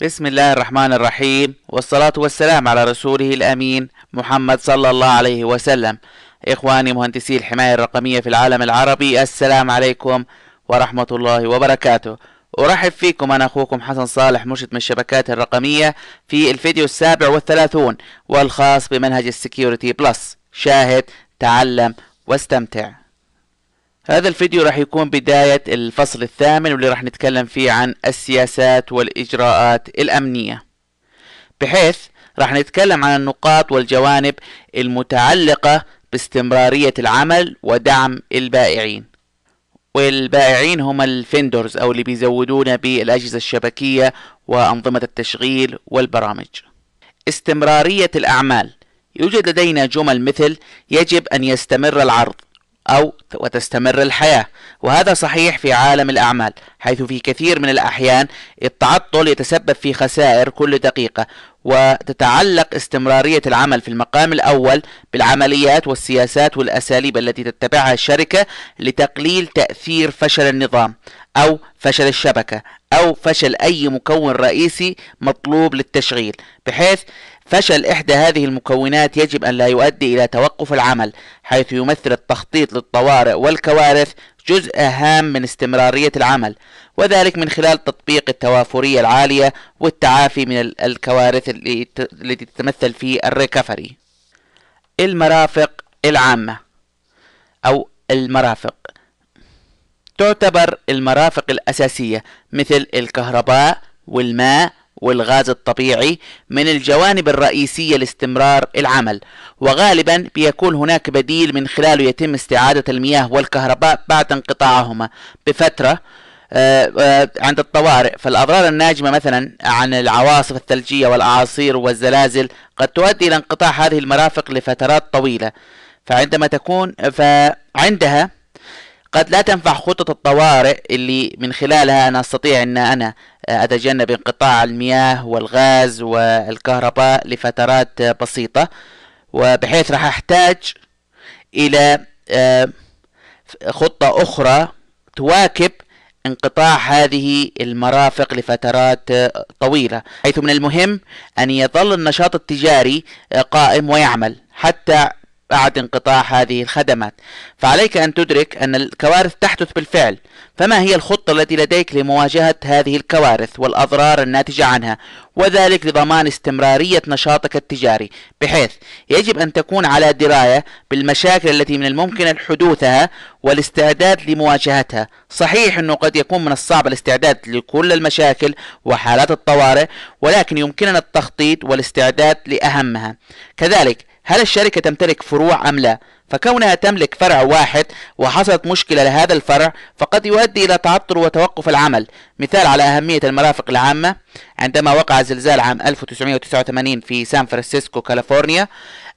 بسم الله الرحمن الرحيم والصلاة والسلام على رسوله الأمين محمد صلى الله عليه وسلم. إخواني مهندسي الحماية الرقمية في العالم العربي السلام عليكم ورحمة الله وبركاته. أرحب فيكم أنا أخوكم حسن صالح مرشد من الشبكات الرقمية في الفيديو السابع والثلاثون والخاص بمنهج ال Security Plus. شاهد تعلم واستمتع. هذا الفيديو راح يكون بداية الفصل الثامن واللي راح نتكلم فيه عن السياسات والإجراءات الأمنية. بحيث راح نتكلم عن النقاط والجوانب المتعلقة باستمرارية العمل ودعم البائعين. والبائعين هم الفندرز أو اللي بيزودون بالأجهزة الشبكية وأنظمة التشغيل والبرامج. استمرارية الأعمال. يوجد لدينا جمل مثل يجب أن يستمر العرض. أو وتستمر الحياة. وهذا صحيح في عالم الأعمال حيث في كثير من الأحيان التعطل يتسبب في خسائر كل دقيقة وتتعلق استمرارية العمل في المقام الأول بالعمليات والسياسات والأساليب التي تتبعها الشركة لتقليل تأثير فشل النظام أو فشل الشبكة أو فشل أي مكون رئيسي مطلوب للتشغيل بحيث فشل إحدى هذه المكونات يجب أن لا يؤدي إلى توقف العمل حيث يمثل التخطيط للطوارئ والكوارث جزء هام من استمرارية العمل وذلك من خلال تطبيق التوافرية العالية والتعافي من الكوارث التي تتمثل في الريكفري. المرافق العامة أو المرافق. تعتبر المرافق الأساسية مثل الكهرباء والماء والغاز الطبيعي من الجوانب الرئيسية لاستمرار العمل. وغالبا بيكون هناك بديل من خلاله يتم استعادة المياه والكهرباء بعد انقطاعهما. بفترة آه، آه، عند الطوارئ. فالأضرار الناجمة مثلا عن العواصف الثلجية والأعاصير والزلازل قد تؤدي إلى انقطاع هذه المرافق لفترات طويلة. فعندما تكون فعندها قد لا تنفع خطط الطوارئ اللي من خلالها أنا أستطيع أن أنا أتجنب انقطاع المياه والغاز والكهرباء لفترات بسيطة. وبحيث راح أحتاج إلى آه، خطة أخرى تواكب انقطاع هذه المرافق لفترات طويلة. حيث من المهم أن يظل النشاط التجاري قائم ويعمل حتى بعد انقطاع هذه الخدمات. فعليك أن تدرك أن الكوارث تحدث بالفعل. فما هي الخطة التي لديك لمواجهة هذه الكوارث والأضرار الناتجة عنها؟ وذلك لضمان استمرارية نشاطك التجاري. بحيث يجب أن تكون على دراية بالمشاكل التي من الممكن حدوثها والاستعداد لمواجهتها. صحيح أنه قد يكون من الصعب الاستعداد لكل المشاكل وحالات الطوارئ ولكن يمكننا التخطيط والاستعداد لأهمها. كذلك هل الشركة تمتلك فروع أم لا؟ فكونها تملك فرع واحد وحصلت مشكلة لهذا الفرع فقد يؤدي إلى تعطل وتوقف العمل. مثال على أهمية المرافق العامة عندما وقع زلزال عام 1989 في سان فرانسيسكو كاليفورنيا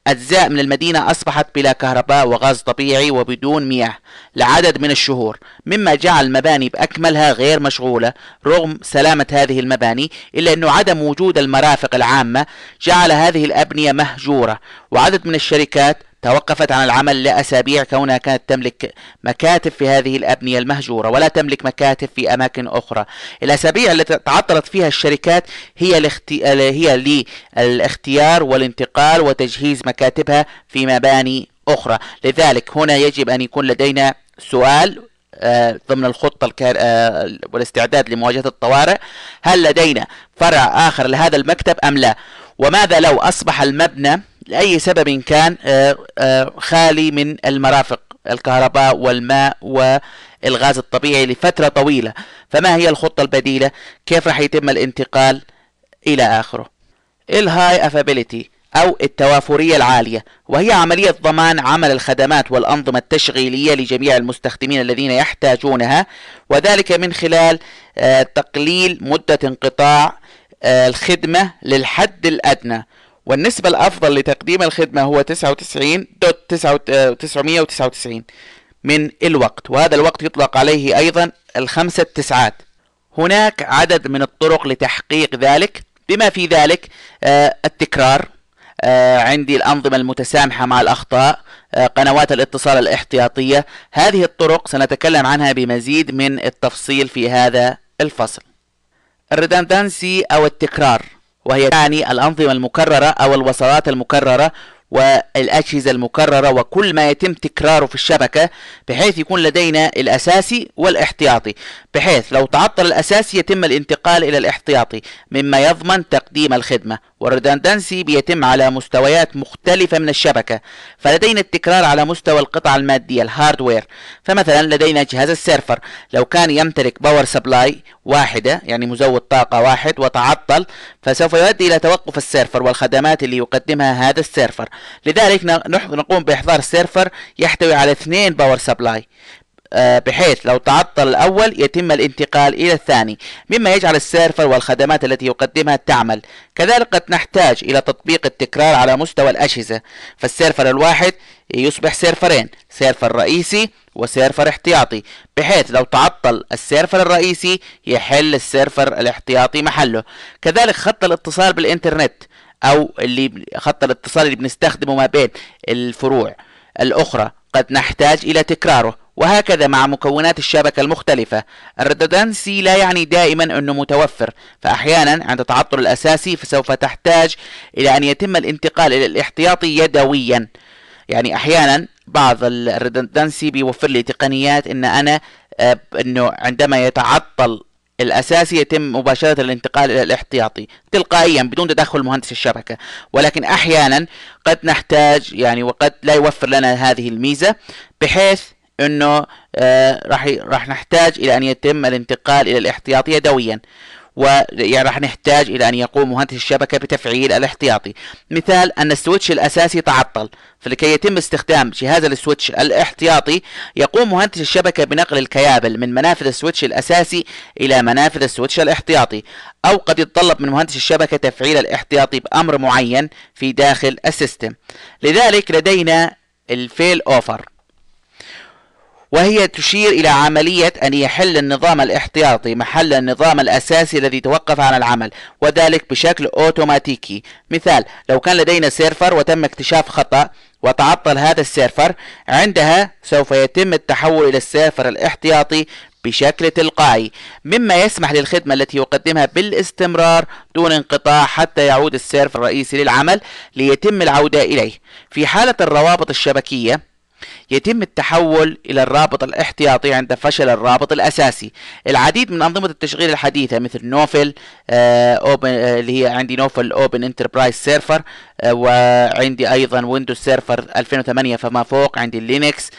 أجزاء من المدينة أصبحت بلا كهرباء وغاز طبيعي وبدون مياه لعدد من الشهور مما جعل المباني بأكملها غير مشغولة رغم سلامة هذه المباني إلا أنه عدم وجود المرافق العامة جعل هذه الأبنية مهجورة وعدد من الشركات توقفت عن العمل لأسابيع كونها كانت تملك مكاتب في هذه الأبنية المهجورة ولا تملك مكاتب في أماكن أخرى. الأسابيع التي تعطلت فيها الشركات هي الاختي... هي للاختيار والانتقال وتجهيز مكاتبها في مباني أخرى. لذلك هنا يجب أن يكون لدينا سؤال آه، ضمن الخطة الكار... آه، والاستعداد لمواجهة الطوارئ. هل لدينا فرع آخر لهذا المكتب أم لا؟ وماذا لو أصبح المبنى لأي سبب كان آه، آه، خالي من المرافق الكهرباء والماء والغاز الطبيعي لفترة طويلة. فما هي الخطة البديلة؟ كيف راح يتم الانتقال إلى آخره؟ ال high availability أو التوافرية العالية وهي عملية ضمان عمل الخدمات والأنظمة التشغيلية لجميع المستخدمين الذين يحتاجونها وذلك من خلال آه، تقليل مدة انقطاع الخدمة للحد الأدنى. والنسبة الأفضل لتقديم الخدمة هو 99.999 من الوقت وهذا الوقت يطلق عليه أيضا الخمسة تسعات هناك عدد من الطرق لتحقيق ذلك. بما في ذلك آه، التكرار آه، عندي الأنظمة المتسامحة مع الأخطاء آه، قنوات الاتصال الاحتياطية. هذه الطرق سنتكلم عنها بمزيد من التفصيل في هذا الفصل. ال redundancy أو التكرار. وهي تعني الأنظمة المكررة أو الوصلات المكررة والأجهزة المكررة وكل ما يتم تكراره في الشبكة بحيث يكون لدينا الأساسي والإحتياطي. بحيث لو تعطل الأساسي يتم الانتقال إلى الإحتياطي مما يضمن تقديم الخدمة. وال redundancy بيتم على مستويات مختلفة من الشبكة فلدينا التكرار على مستوى القطع المادية ال hardware. فمثلا لدينا جهاز ال server. لو كان يمتلك power supply واحدة يعني مزود طاقة واحد وتعطل فسوف يؤدي إلى توقف ال server والخدمات اللي يقدمها هذا ال server. لذلك نقوم بإحضار server يحتوي على اثنين power supply بحيث لو تعطل الأول يتم الانتقال إلى الثاني مما يجعل ال server والخدمات التي يقدمها تعمل. كذلك قد نحتاج إلى تطبيق التكرار على مستوى الأجهزة. فال server الواحد يصبح سيرفرين server رئيسي و server احتياطي بحيث لو تعطل ال server الرئيسي يحل ال server الاحتياطي محله. كذلك خط الاتصال بالإنترنت أو اللي خط الاتصال اللي بنستخدمه ما بين الفروع الأخرى قد نحتاج إلى تكراره. وهكذا مع مكونات الشبكة المختلفة. ال redundancy لا يعني دائما أنه متوفر فأحيانا عند التعطل الأساسي فسوف تحتاج إلى أن يتم الانتقال إلى الاحتياطي يدويا. يعني أحيانا بعض الردندنسي بيوفر لي تقنيات إن أنا آه، إنه عندما يتعطل الأساسي يتم مباشرة الانتقال إلى الاحتياطي تلقائيا بدون تدخل مهندس الشبكة. ولكن أحيانا قد نحتاج يعني وقد لا يوفر لنا هذه الميزة بحيث إنه آه راح راح نحتاج إلى أن يتم الانتقال إلى الاحتياطي يدويا ويعني راح نحتاج إلى أن يقوم مهندس الشبكة بتفعيل الاحتياطي. مثال أن ال switch الأساسي تعطل فلكي يتم استخدام جهاز ال switch الاحتياطي يقوم مهندس الشبكة بنقل الكيابل من منافذ ال switch الأساسي إلى منافذ ال switch الاحتياطي أو قد يتطلب من مهندس الشبكة تفعيل الاحتياطي بأمر معين في داخل ال system. لذلك لدينا ال failover. وهي تشير إلى عملية أن يحل النظام الاحتياطي محل النظام الأساسي الذي توقف عن العمل وذلك بشكل أوتوماتيكي. مثال لو كان لدينا سيرفر وتم اكتشاف خطأ وتعطل هذا السيرفر عندها سوف يتم التحول إلى السيرفر الاحتياطي بشكل تلقائي. مما يسمح للخدمة التي يقدمها بالاستمرار دون انقطاع حتى يعود السيرفر الرئيسي للعمل ليتم العودة إليه. في حالة الروابط الشبكية يتم التحول إلى الرابط الاحتياطي عند فشل الرابط الأساسي. العديد من أنظمة التشغيل الحديثة مثل Novell Open آه، اللي هي عندي Novell Open Enterprise Server وعندي أيضا Windows Server 2008 فما فوق عندي Linux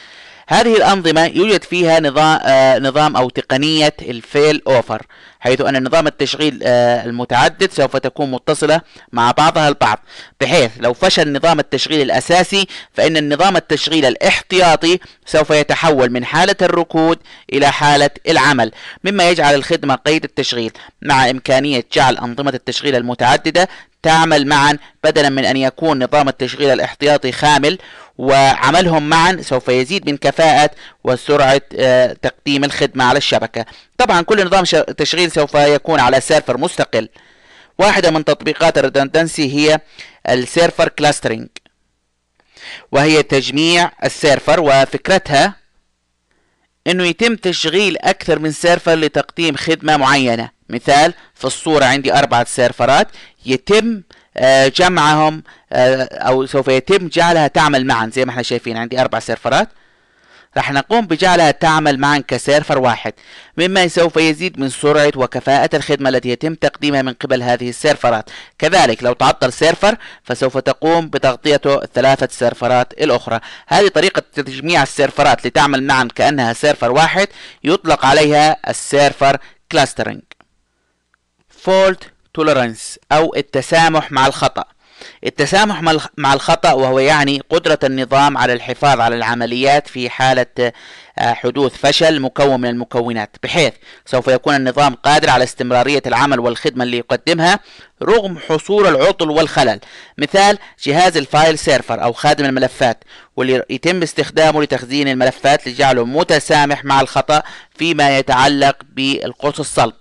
هذه الأنظمة يوجد فيها نظام, آه نظام أو تقنية ال failover حيث أن نظام التشغيل آه المتعدد سوف تكون متصلة مع بعضها البعض. بحيث لو فشل نظام التشغيل الأساسي فإن النظام التشغيل الاحتياطي سوف يتحول من حالة الركود إلى حالة العمل مما يجعل الخدمة قيد التشغيل. مع إمكانية جعل أنظمة التشغيل المتعددة تعمل معا بدلا من أن يكون نظام التشغيل الاحتياطي خامل وعملهم معا سوف يزيد من كفاءة وسرعة آه، تقديم الخدمة على الشبكة. طبعا كل نظام تشغيل سوف يكون على سيرفر مستقل. واحدة من تطبيقات ال redundancy هي ال server clustering وهي تجميع السيرفر وفكرتها إنه يتم تشغيل أكثر من سيرفر لتقديم خدمة معينة. مثال في الصورة عندي أربعة سيرفرات يتم آه، جمعهم آه، أو سوف يتم جعلها تعمل معا زي ما إحنا شايفين. عندي أربع سيرفرات. راح نقوم بجعلها تعمل معا كسيرفر واحد. مما سوف يزيد من سرعة وكفاءة الخدمة التي يتم تقديمها من قبل هذه السيرفرات. كذلك لو تعطل سيرفر فسوف تقوم بتغطيته الثلاثة سيرفرات الأخرى. هذه طريقة تجميع السيرفرات لتعمل معا كأنها سيرفر واحد. يطلق عليها ال server clustering fault tolerance أو التسامح مع الخطأ. التسامح مع الخطأ وهو يعني قدرة النظام على الحفاظ على العمليات في حالة آه، حدوث فشل مكون من المكونات. بحيث سوف يكون النظام قادر على استمرارية العمل والخدمة اللي يقدمها رغم حصول العطل والخلل. مثال جهاز ال file server أو خادم الملفات واللي يتم استخدامه لتخزين الملفات لجعله متسامح مع الخطأ فيما يتعلق بالقرص الصلب.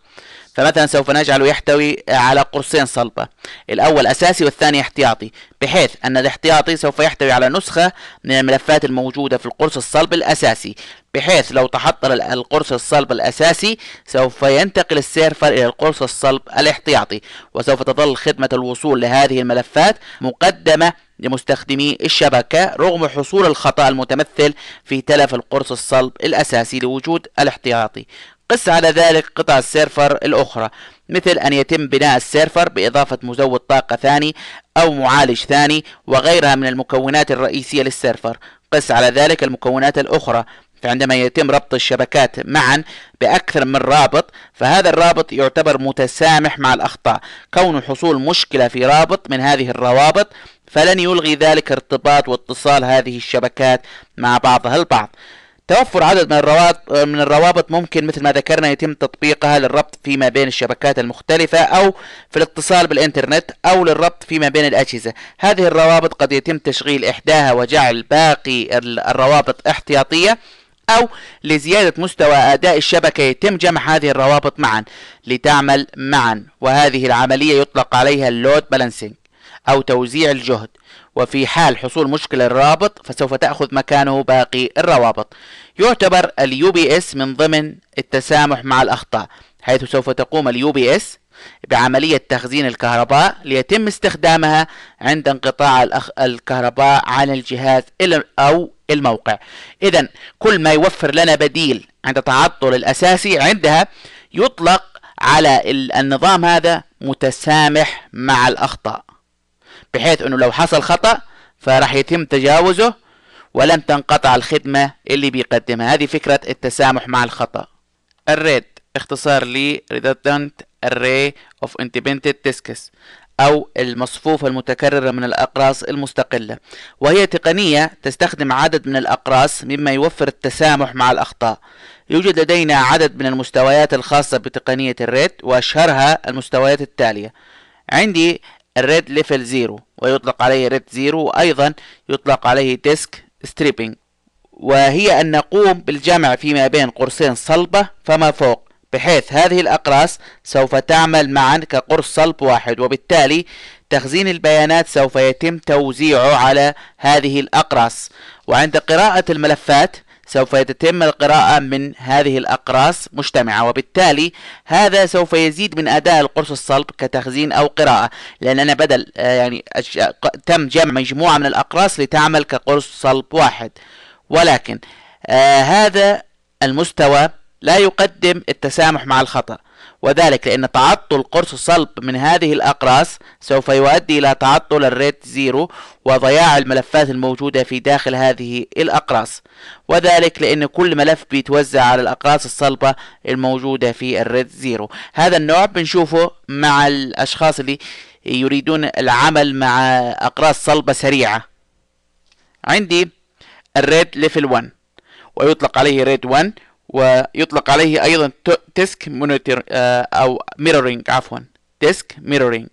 فمثلا سوف نجعله يحتوي على قرصين صلبة الأول أساسي والثاني احتياطي بحيث أن الاحتياطي سوف يحتوي على نسخة من الملفات الموجودة في القرص الصلب الأساسي بحيث لو تعطل القرص الصلب الأساسي سوف ينتقل السيرفر إلى القرص الصلب الاحتياطي وسوف تظل خدمة الوصول لهذه الملفات مقدمة لمستخدمي الشبكة رغم حصول الخطأ المتمثل في تلف القرص الصلب الأساسي لوجود الاحتياطي. قس على ذلك قطع السيرفر الأخرى مثل أن يتم بناء السيرفر بإضافة مزود طاقة ثاني أو معالج ثاني وغيرها من المكونات الرئيسية للسيرفر. قس على ذلك المكونات الأخرى فعندما يتم ربط الشبكات معا بأكثر من رابط فهذا الرابط يعتبر متسامح مع الأخطاء. كون حصول مشكلة في رابط من هذه الروابط فلن يلغي ذلك ارتباط واتصال هذه الشبكات مع بعضها البعض. توفر عدد من الروابط من الروابط ممكن مثل ما ذكرنا يتم تطبيقها للربط فيما بين الشبكات المختلفة أو في الاتصال بالإنترنت أو للربط فيما بين الأجهزة. هذه الروابط قد يتم تشغيل إحداها وجعل باقي الروابط احتياطية أو لزيادة مستوى أداء الشبكة. يتم جمع هذه الروابط معا لتعمل معا وهذه العملية يطلق عليها ال load balancing أو توزيع الجهد. وفي حال حصول مشكلة الرابط فسوف تأخذ مكانه باقي الروابط. يعتبر ال UPS من ضمن التسامح مع الأخطاء حيث سوف تقوم ال UPS بعملية تخزين الكهرباء ليتم استخدامها عند انقطاع الكهرباء عن الجهاز أو الموقع. إذا كل ما يوفر لنا بديل عند تعطل الأساسي عندها يطلق على النظام هذا متسامح مع الأخطاء. بحيث إنه لو حصل خطأ فراح يتم تجاوزه ولن تنقطع الخدمة اللي بيقدمها. هذه فكرة التسامح مع الخطأ. ال RAID اختصار ل Redundant Array of Independent Disks أو المصفوفة المتكررة من الأقراص المستقلة. وهي تقنية تستخدم عدد من الأقراص مما يوفر التسامح مع الأخطاء. يوجد لدينا عدد من المستويات الخاصة بتقنية ال RAID وأشهرها المستويات التالية. عندي ال RAID level zero ويطلق عليه RAID zero وأيضا يطلق عليه disk striping. وهي أن نقوم بالجمع فيما بين قرصين صلبة فما فوق. بحيث هذه الأقراص سوف تعمل معا كقرص صلب واحد وبالتالي تخزين البيانات سوف يتم توزيعه على هذه الأقراص. وعند قراءة الملفات سوف يتم القراءة من هذه الأقراص مجتمعة وبالتالي هذا سوف يزيد من أداء القرص الصلب كتخزين أو قراءة لأننا بدل آه، يعني تم جمع مجموعة من الأقراص لتعمل كقرص صلب واحد. ولكن آه هذا المستوى لا يقدم التسامح مع الخطأ. وذلك لأن تعطل قرص الصلب من هذه الأقراص سوف يؤدي إلى تعطل ال RAID zero وضياع الملفات الموجودة في داخل هذه الأقراص. وذلك لأن كل ملف بيتوزع على الأقراص الصلبة الموجودة في ال RAID zero. هذا النوع بنشوفه مع الأشخاص اللي يريدون العمل مع أقراص صلبة سريعة. عندي ال RAID level 1 ويطلق عليه RAID 1 ويطلق عليه أيضا disk monitor آه، أو mirroring عفوا disk mirroring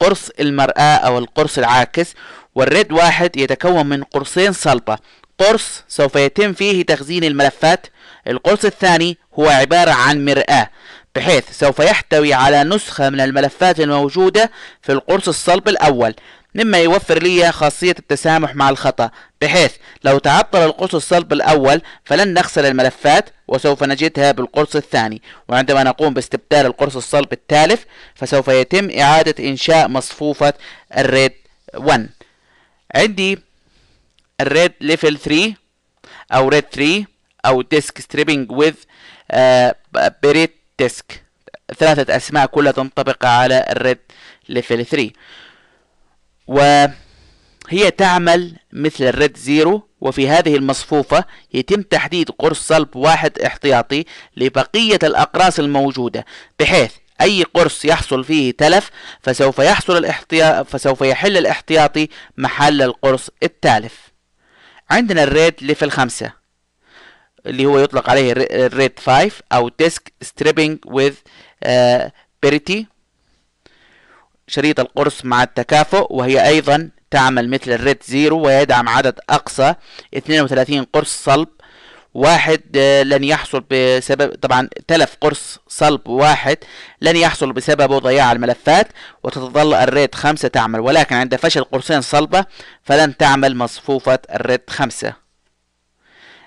قرص المرآة أو القرص العاكس وال RAID واحد يتكون من قرصين صلبة قرص سوف يتم فيه تخزين الملفات. القرص الثاني هو عبارة عن مرآة بحيث سوف يحتوي على نسخة من الملفات الموجودة في القرص الصلب الأول. مما يوفر لي خاصية التسامح مع الخطأ بحيث لو تعطل القرص الصلب الأول فلن نخسر الملفات وسوف نجدها بالقرص الثاني. وعندما نقوم باستبدال القرص الصلب التالف فسوف يتم إعادة إنشاء مصفوفة ال RAID 1 عندي ال RAID level 3 أو RAID 3 أو disk striping with parity disk ثلاثة أسماء كلها تنطبق على ال RAID level 3 وهي تعمل مثل ال RAID zero وفي هذه المصفوفة يتم تحديد قرص صلب واحد احتياطي لبقية الأقراص الموجودة بحيث أي قرص يحصل فيه تلف فسوف يحصل الاحتياط فسوف يحل الاحتياطي محل القرص التالف. عندنا ال RAID level خمسة اللي هو يطلق عليه ال RAID 5 أو disk striping with parity شريط القرص مع التكافؤ وهي أيضا تعمل مثل ال RAID zero ويدعم عدد أقصى 32 قرص صلب واحد آه، لن يحصل بسبب طبعا تلف قرص صلب واحد لن يحصل بسببه ضياع الملفات وتظل ال RAID خمسة تعمل. ولكن عند فشل قرصين صلبة فلن تعمل مصفوفة ال RAID خمسة.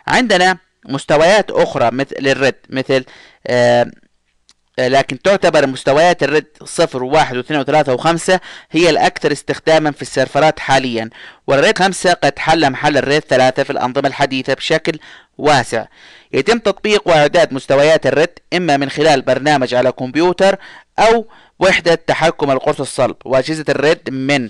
عندنا مستويات أخرى مثل ال RAID مثل آه، لكن تعتبر مستويات ال RAID صفر وواحد واثنين وثلاثة وخمسة هي الأكثر استخداما في السيرفرات حاليا. وال RAID خمسة قد حل محل ال RAID ثلاثة في الأنظمة الحديثة بشكل واسع. يتم تطبيق وإعداد مستويات ال RAID إما من خلال برنامج على كمبيوتر أو وحدة تحكم القرص الصلب. وأجهزة ال RAID من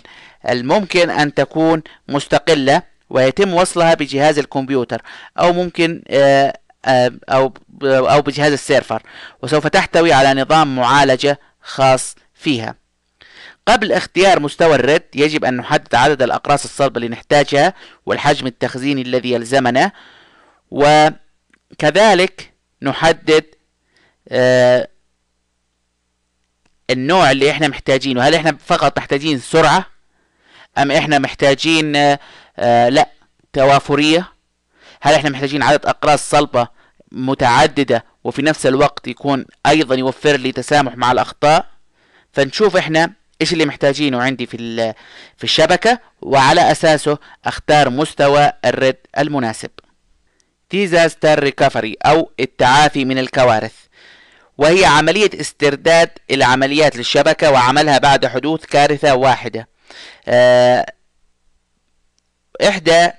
الممكن أن تكون مستقلة ويتم وصلها بجهاز الكمبيوتر أو ممكن آه، أو أو بجهاز السيرفر. وسوف تحتوي على نظام معالجة خاص فيها. قبل اختيار مستوى ال RAID يجب أن نحدد عدد الأقراص الصلبة اللي نحتاجها والحجم التخزيني الذي يلزمنا. وكذلك نحدد آه، النوع اللي إحنا محتاجينه. هل إحنا فقط محتاجين سرعة؟ أم إحنا محتاجين آه، لا توافرية؟ هل إحنا محتاجين عدد أقراص صلبة متعددة وفي نفس الوقت يكون أيضا يوفر لي تسامح مع الأخطاء. فنشوف إحنا إيش اللي محتاجينه عندي في في الشبكة وعلى أساسه أختار مستوى الريد المناسب. disaster recovery أو التعافي من الكوارث. وهي عملية استرداد العمليات للشبكة وعملها بعد حدوث كارثة واحدة. آه، إحدى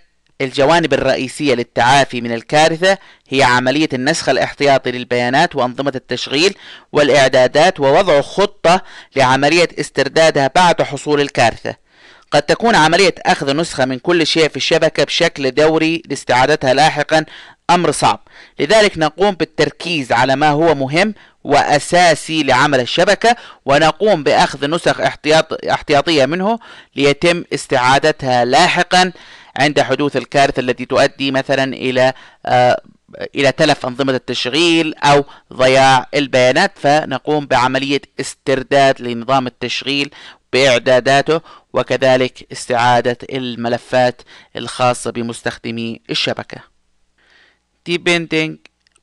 الجوانب الرئيسية للتعافي من الكارثة هي عملية النسخ الاحتياطي للبيانات وأنظمة التشغيل والإعدادات ووضع خطة لعملية استردادها بعد حصول الكارثة. قد تكون عملية أخذ نسخة من كل شيء في الشبكة بشكل دوري لاستعادتها لاحقا أمر صعب. لذلك نقوم بالتركيز على ما هو مهم وأساسي لعمل الشبكة ونقوم بأخذ نسخ احتياط احتياطية منه ليتم استعادتها لاحقا عند حدوث الكارثة التي تؤدي مثلا إلى آه، إلى تلف أنظمة التشغيل أو ضياع البيانات. فنقوم بعملية استرداد لنظام التشغيل بإعداداته وكذلك استعادة الملفات الخاصة بمستخدمي الشبكة. Depending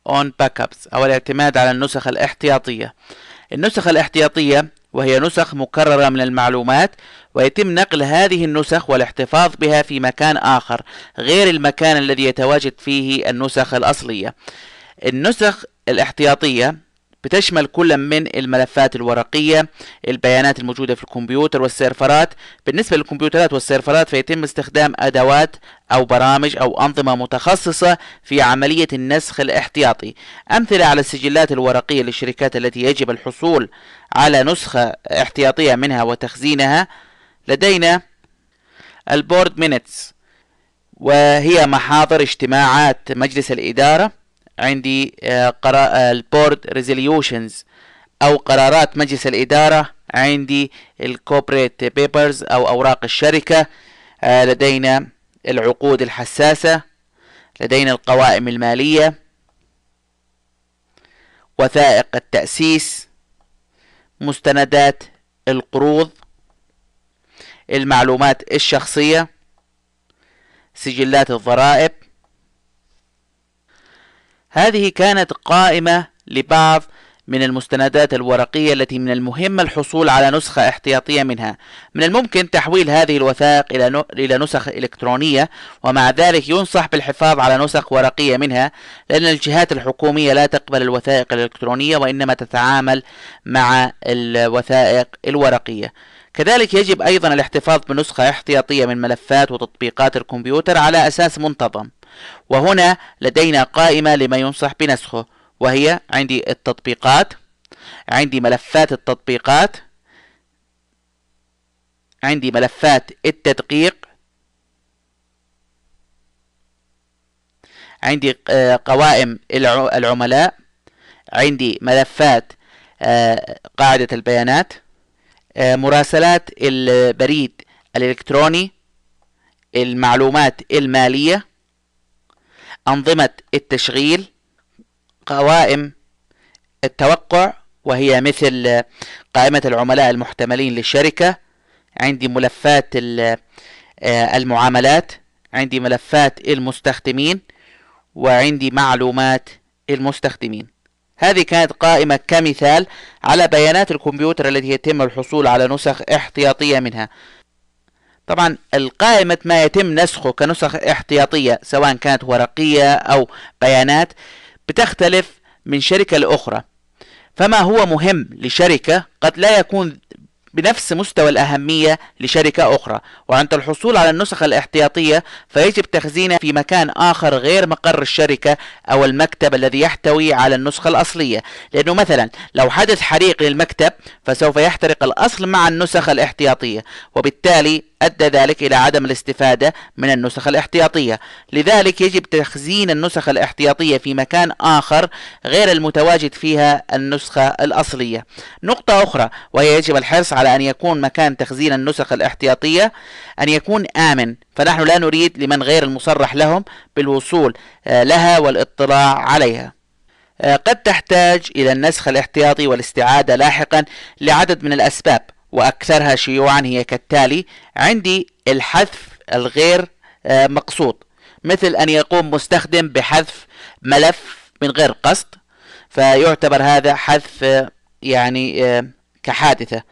on backups أو الاعتماد على النسخ الاحتياطية. النسخ الاحتياطية وهي نسخ مكررة من المعلومات ويتم نقل هذه النسخ والاحتفاظ بها في مكان آخر غير المكان الذي يتواجد فيه النسخ الأصلية. النسخ الاحتياطية بتشمل كل من الملفات الورقية البيانات الموجودة في الكمبيوتر والسيرفرات. بالنسبة للكمبيوترات والسيرفرات فيتم استخدام أدوات أو برامج أو أنظمة متخصصة في عملية النسخ الاحتياطي. أمثلة على السجلات الورقية للشركات التي يجب الحصول على نسخة احتياطية منها وتخزينها لدينا ال board minutes وهي محاضر اجتماعات مجلس الإدارة. عندي آه، آه، ال board resolutions أو قرارات مجلس الإدارة. عندي الكوبريت بيبرز أو أوراق الشركة. آه، لدينا العقود الحساسة. لدينا القوائم المالية. وثائق التأسيس. مستندات القروض. المعلومات الشخصية سجلات الضرائب. هذه كانت قائمة لبعض من المستندات الورقية التي من المهم الحصول على نسخة احتياطية منها. من الممكن تحويل هذه الوثائق إلى نسخ إلكترونية ومع ذلك ينصح بالحفاظ على نسخ ورقية منها لأن الجهات الحكومية لا تقبل الوثائق الإلكترونية وإنما تتعامل مع الوثائق الورقية. كذلك يجب أيضا الاحتفاظ بنسخة احتياطية من ملفات وتطبيقات الكمبيوتر على أساس منتظم. وهنا لدينا قائمة لما ينصح بنسخه. وهي عندي التطبيقات عندي ملفات التطبيقات عندي ملفات التدقيق عندي آه، قوائم العملاء عندي ملفات آه، قاعدة البيانات آه، مراسلات البريد الإلكتروني المعلومات المالية أنظمة التشغيل قوائم التوقع وهي مثل قائمة العملاء المحتملين للشركة عندي ملفات المعاملات عندي ملفات المستخدمين وعندي معلومات المستخدمين. هذه كانت قائمة كمثال على بيانات الكمبيوتر التي يتم الحصول على نسخ احتياطية منها. طبعا القائمة ما يتم نسخه كنسخ احتياطية سواء كانت ورقية أو بيانات بتختلف من شركة لأخرى. فما هو مهم لشركة قد لا يكون بنفس مستوى الأهمية لشركة أخرى. وعند الحصول على النسخ الاحتياطية فيجب تخزينها في مكان آخر غير مقر الشركة أو المكتب الذي يحتوي على النسخة الأصلية. لأنه مثلا لو حدث حريق للمكتب فسوف يحترق الأصل مع النسخ الاحتياطية. وبالتالي أدى ذلك إلى عدم الاستفادة من النسخ الاحتياطية. لذلك يجب تخزين النسخ الاحتياطية في مكان آخر غير المتواجد فيها النسخة الأصلية. نقطة أخرى وهي يجب الحرص على أن يكون مكان تخزين النسخ الاحتياطية أن يكون آمن. فنحن لا نريد لمن غير المصرح لهم بالوصول آه، لها والاطلاع عليها. آه، قد تحتاج إلى النسخ الاحتياطي والاستعادة لاحقا لعدد من الأسباب. وأكثرها شيوعا هي كالتالي عندي الحذف الغير آه، مقصود. مثل أن يقوم مستخدم بحذف ملف من غير قصد فيعتبر هذا حذف آه، يعني آه، كحادثة.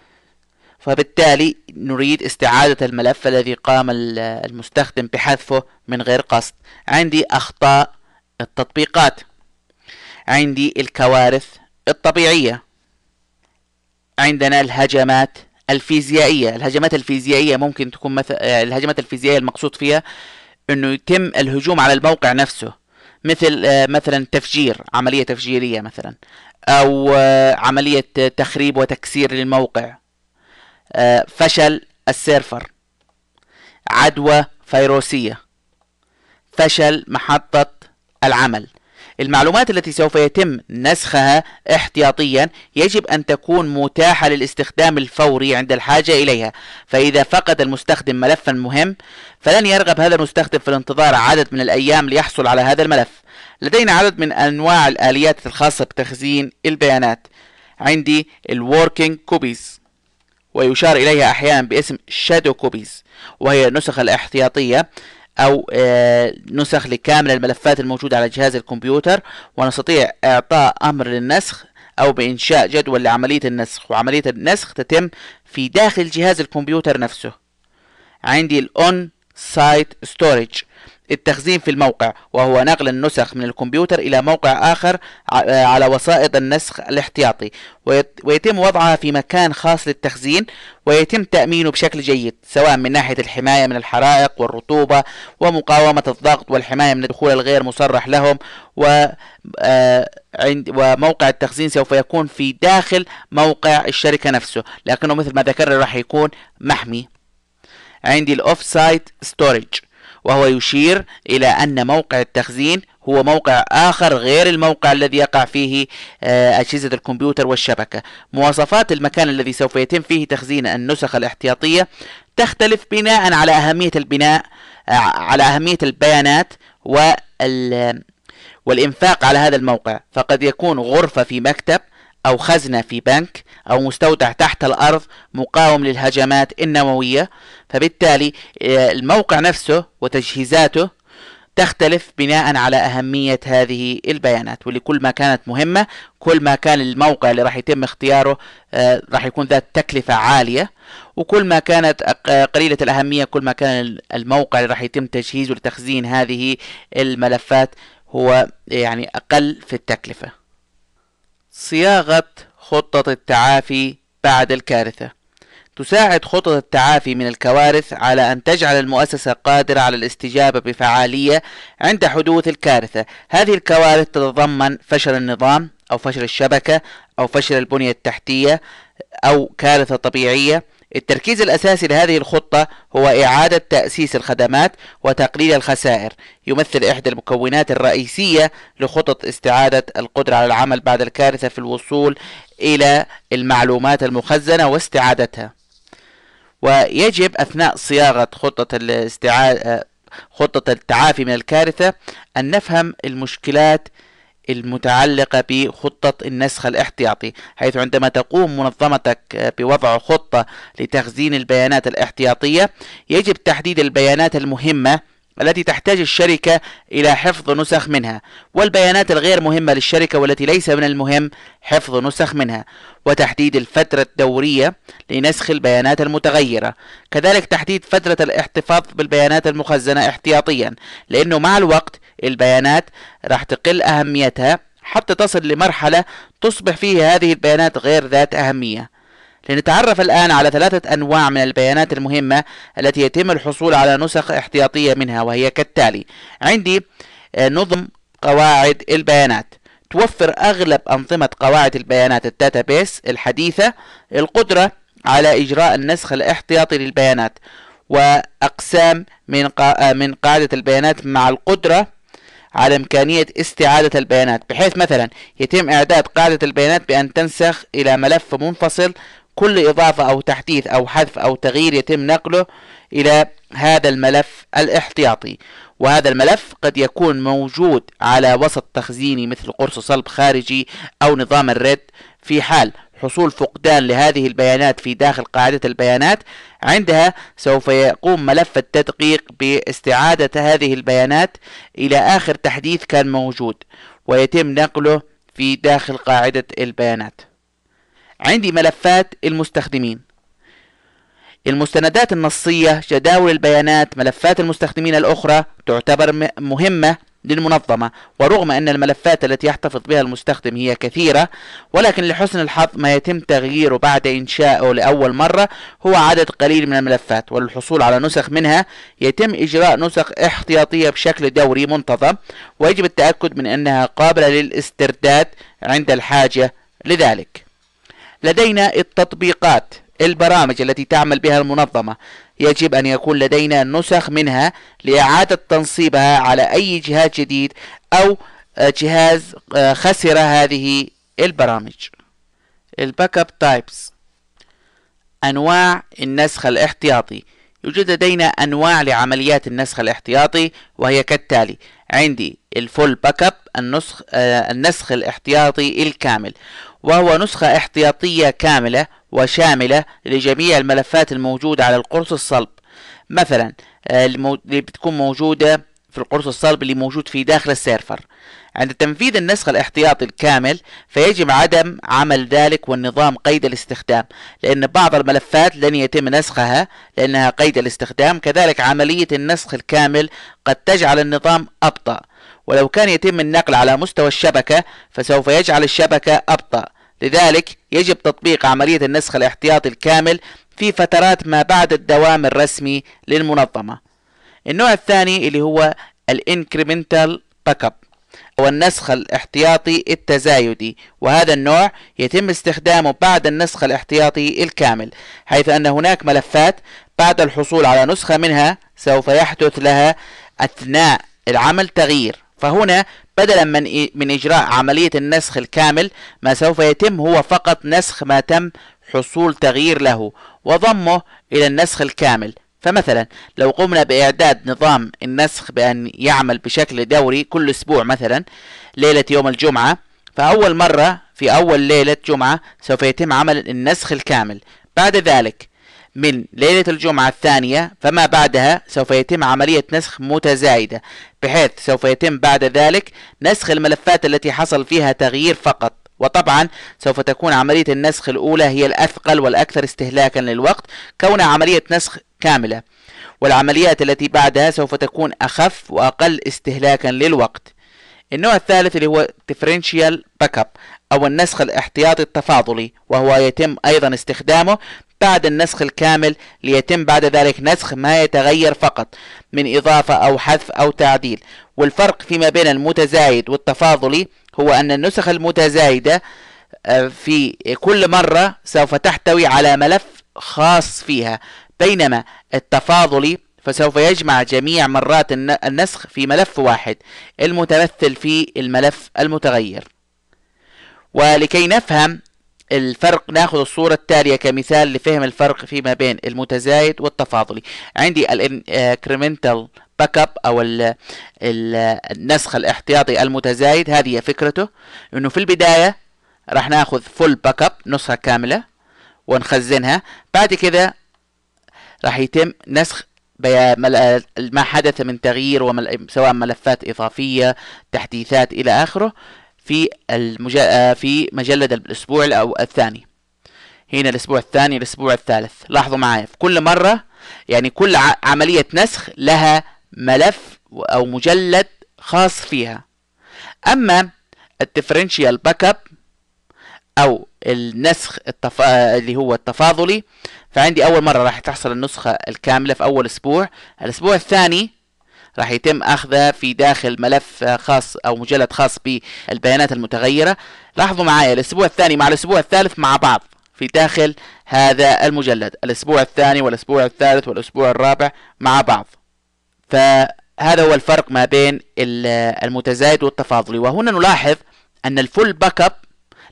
فبالتالي نريد استعادة الملف الذي قام المستخدم بحذفه من غير قصد. عندي أخطاء التطبيقات. عندي الكوارث الطبيعية. عندنا الهجمات الفيزيائية الهجمات الفيزيائية ممكن تكون مثل آه، الهجمات الفيزيائية المقصود فيها إنه يتم الهجوم على الموقع نفسه مثل آه، مثلا تفجير عملية تفجيرية مثلا أو آه، عملية تخريب وتكسير للموقع فشل السيرفر عدوى فيروسية فشل محطة العمل. المعلومات التي سوف يتم نسخها احتياطيا يجب أن تكون متاحة للاستخدام الفوري عند الحاجة إليها. فإذا فقد المستخدم ملفا مهم فلن يرغب هذا المستخدم في الانتظار عدد من الأيام ليحصل على هذا الملف. لدينا عدد من أنواع الآليات الخاصة بتخزين البيانات. عندي ال working copies ويشار إليها أحيانا باسم shadow copies وهي النسخ الاحتياطية أو آه، نسخ لكامل الملفات الموجودة على جهاز الكمبيوتر ونستطيع إعطاء أمر للنسخ أو بإنشاء جدول لعملية النسخ وعملية النسخ تتم في داخل جهاز الكمبيوتر نفسه. عندي ال on-site storage التخزين في الموقع وهو نقل النسخ من الكمبيوتر إلى موقع آخر على وسائط النسخ الاحتياطي. ويتم وضعها في مكان خاص للتخزين ويتم تأمينه بشكل جيد سواء من ناحية الحماية من الحرائق والرطوبة ومقاومة الضغط والحماية من الدخول الغير مصرح لهم و آه، وموقع التخزين سوف يكون في داخل موقع الشركة نفسه. لكنه مثل ما ذكرنا راح يكون محمي. عندي ال off-site storage وهو يشير إلى أن موقع التخزين هو موقع آخر غير الموقع الذي يقع فيه آه، أجهزة الكمبيوتر والشبكة. مواصفات المكان الذي سوف يتم فيه تخزين النسخ الاحتياطية تختلف بناء على أهمية البناء آه، على أهمية البيانات وال والإنفاق على هذا الموقع. فقد يكون غرفة في مكتب أو خزنة في بنك أو مستودع تحت الأرض مقاوم للهجمات النووية. فبالتالي آه، الموقع نفسه وتجهيزاته تختلف بناء على أهمية هذه البيانات. ولكل ما كانت مهمة كل ما كان الموقع اللي راح يتم اختياره آه، راح يكون ذات تكلفة عالية. وكل ما كانت قليلة الأهمية كل ما كان الموقع اللي راح يتم تجهيزه لتخزين هذه الملفات هو يعني أقل في التكلفة. صياغة خطة التعافي بعد الكارثة. تساعد خطط التعافي من الكوارث على أن تجعل المؤسسة قادرة على الاستجابة بفعالية عند حدوث الكارثة. هذه الكوارث تتضمن فشل النظام أو فشل الشبكة أو فشل البنية التحتية أو كارثة طبيعية التركيز الأساسي لهذه الخطة هو إعادة تأسيس الخدمات وتقليل الخسائر. يمثل إحدى المكونات الرئيسية لخطط استعادة القدرة على العمل بعد الكارثة في الوصول إلى المعلومات المخزنة واستعادتها. ويجب أثناء صياغة خطة الاستعادة خطة التعافي من الكارثة أن نفهم المشكلات المتعلقة بخطة النسخ الاحتياطي حيث عندما تقوم منظمتك بوضع خطة لتخزين البيانات الاحتياطية يجب تحديد البيانات المهمة التي تحتاج الشركة إلى حفظ نسخ منها والبيانات الغير مهمة للشركة والتي ليس من المهم حفظ نسخ منها وتحديد الفترة الدورية لنسخ البيانات المتغيرة. كذلك تحديد فترة الاحتفاظ بالبيانات المخزنة احتياطيا لأنه مع الوقت البيانات راح تقل أهميتها حتى تصل لمرحلة تصبح فيها هذه البيانات غير ذات أهمية. لنتعرف الآن على ثلاثة أنواع من البيانات المهمة التي يتم الحصول على نسخ احتياطية منها وهي كالتالي عندي آه، نظم قواعد البيانات. توفر أغلب أنظمة قواعد البيانات الداتابيس الحديثة القدرة على إجراء النسخ الاحتياطي للبيانات وأقسام من آه، من قاعدة البيانات مع القدرة على إمكانية استعادة البيانات بحيث مثلا يتم إعداد قاعدة البيانات بأن تنسخ إلى ملف منفصل كل إضافة أو تحديث أو حذف أو تغيير يتم نقله إلى هذا الملف الاحتياطي. وهذا الملف قد يكون موجود على وسط تخزيني مثل قرص صلب خارجي أو نظام الريد في حال حصول فقدان لهذه البيانات في داخل قاعدة البيانات عندها سوف يقوم ملف التدقيق باستعادة هذه البيانات إلى آخر تحديث كان موجود ويتم نقله في داخل قاعدة البيانات. عندي ملفات المستخدمين. المستندات النصية جداول البيانات ملفات المستخدمين الأخرى تعتبر مهمة للمنظمة. ورغم أن الملفات التي يحتفظ بها المستخدم هي كثيرة ولكن لحسن الحظ ما يتم تغييره بعد إنشائه لأول مرة هو عدد قليل من الملفات وللحصول على نسخ منها يتم إجراء نسخ احتياطية بشكل دوري منتظم ويجب التأكد من أنها قابلة للاسترداد عند الحاجة لذلك. لدينا التطبيقات البرامج التي تعمل بها المنظمة يجب أن يكون لدينا نسخ منها لإعادة تنصيبها على أي جهاز جديد أو جهاز آه، خسر هذه البرامج. ال backup types. أنواع النسخ الاحتياطي. يوجد لدينا أنواع لعمليات النسخ الاحتياطي وهي كالتالي عندي ال full backup النسخ آه النسخ الاحتياطي الكامل وهو نسخة احتياطية كاملة وشاملة لجميع الملفات الموجودة على القرص الصلب. مثلا آه، اللي بتكون موجودة في القرص الصلب اللي موجود في داخل السيرفر. عند تنفيذ النسخ الاحتياطي الكامل فيجب عدم عمل ذلك والنظام قيد الاستخدام لأن بعض الملفات لن يتم نسخها لأنها قيد الاستخدام. كذلك عملية النسخ الكامل قد تجعل النظام أبطأ. ولو كان يتم النقل على مستوى الشبكة فسوف يجعل الشبكة أبطأ. لذلك يجب تطبيق عملية النسخ الاحتياطي الكامل في فترات ما بعد الدوام الرسمي للمنظمة. النوع الثاني اللي هو ال incremental backup هو النسخ الاحتياطي التزايدي. وهذا النوع يتم استخدامه بعد النسخ الاحتياطي الكامل حيث أن هناك ملفات بعد الحصول على نسخة منها سوف يحدث لها أثناء العمل تغيير. فهنا بدلا من من إجراء عملية النسخ الكامل ما سوف يتم هو فقط نسخ ما تم حصول تغيير له وضمه إلى النسخ الكامل. فمثلا لو قمنا بإعداد نظام النسخ بأن يعمل بشكل دوري كل أسبوع مثلا ليلة يوم الجمعة فأول مرة في أول ليلة جمعة سوف يتم عمل النسخ الكامل. بعد ذلك من ليلة الجمعة الثانية فما بعدها سوف يتم عملية نسخ متزايدة بحيث سوف يتم بعد ذلك نسخ الملفات التي حصل فيها تغيير فقط. وطبعا سوف تكون عملية النسخ الأولى هي الأثقل والأكثر استهلاكا للوقت كونها عملية نسخ كاملة. والعمليات التي بعدها سوف تكون أخف وأقل استهلاكا للوقت. النوع الثالث اللي هو differential backup أو النسخ الاحتياطي التفاضلي وهو يتم أيضا استخدامه بعد النسخ الكامل ليتم بعد ذلك نسخ ما يتغير فقط من إضافة أو حذف أو تعديل. والفرق فيما بين المتزايد والتفاضلي هو أن النسخ المتزايدة آه، في كل مرة سوف تحتوي على ملف خاص فيها. بينما التفاضلي فسوف يجمع جميع مرات النسخ في ملف واحد المتمثل في الملف المتغير. ولكي نفهم الفرق ناخذ الصورة التالية كمثال لفهم الفرق فيما بين المتزايد والتفاضلي. عندي ال incremental backup أو ال ال النسخ الاحتياطي المتزايد هذه فكرته. إنه في البداية راح ناخذ full backup نسخة كاملة ونخزنها. بعد كذا راح يتم نسخ ما حدث من تغيير. سواء ملفات إضافية تحديثات إلى آخره. في المج... في مجلة الأسبوع أو الثاني. هنا الأسبوع الثاني الأسبوع الثالث. لاحظوا معي في كل مرة يعني كل عملية نسخ لها ملف أو مجلد خاص فيها. أما ال differential backup أو النسخ التف... اللي هو التفاضلي فعندي أول مرة راح تحصل النسخة الكاملة في أول أسبوع. الأسبوع الثاني راح يتم أخذها في داخل ملف خاص أو مجلد خاص بالبيانات المتغيرة. لاحظوا معايا الأسبوع الثاني مع الأسبوع الثالث مع بعض في داخل هذا المجلد الأسبوع الثاني والأسبوع الثالث والأسبوع الرابع مع بعض. فهذا هو الفرق ما بين المتزايد والتفاضلي. وهنا نلاحظ أن ال full backup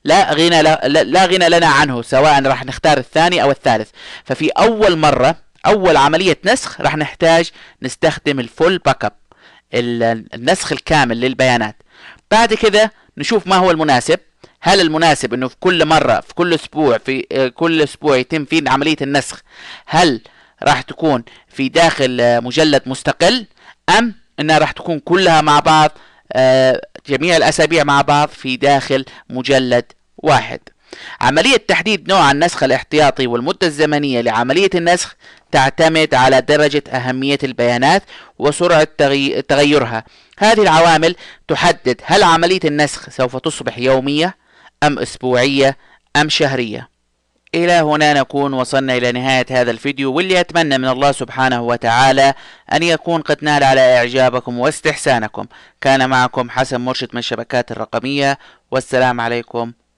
لا غنى لا غنى لنا عنه سواء راح نختار الثاني أو الثالث. ففي أول مرة أول عملية نسخ راح نحتاج نستخدم ال full backup النسخ الكامل للبيانات. بعد كذا نشوف ما هو المناسب. هل المناسب إنه في كل مرة في كل أسبوع في كل أسبوع يتم فيه عملية النسخ هل راح تكون في داخل مجلد مستقل أم إنها راح تكون كلها مع بعض آه، جميع الأسابيع مع بعض في داخل مجلد واحد؟ عملية تحديد نوع النسخ الاحتياطي والمدة الزمنية لعملية النسخ تعتمد على درجة أهمية البيانات وسرعة تغيرها. هذه العوامل تحدد هل عملية النسخ سوف تصبح يومية أم أسبوعية أم شهرية. إلى هنا نكون وصلنا إلى نهاية هذا الفيديو واللي أتمنى من الله سبحانه وتعالى أن يكون قد نال على إعجابكم واستحسانكم. كان معكم حسن مرشد من الشبكات الرقمية والسلام عليكم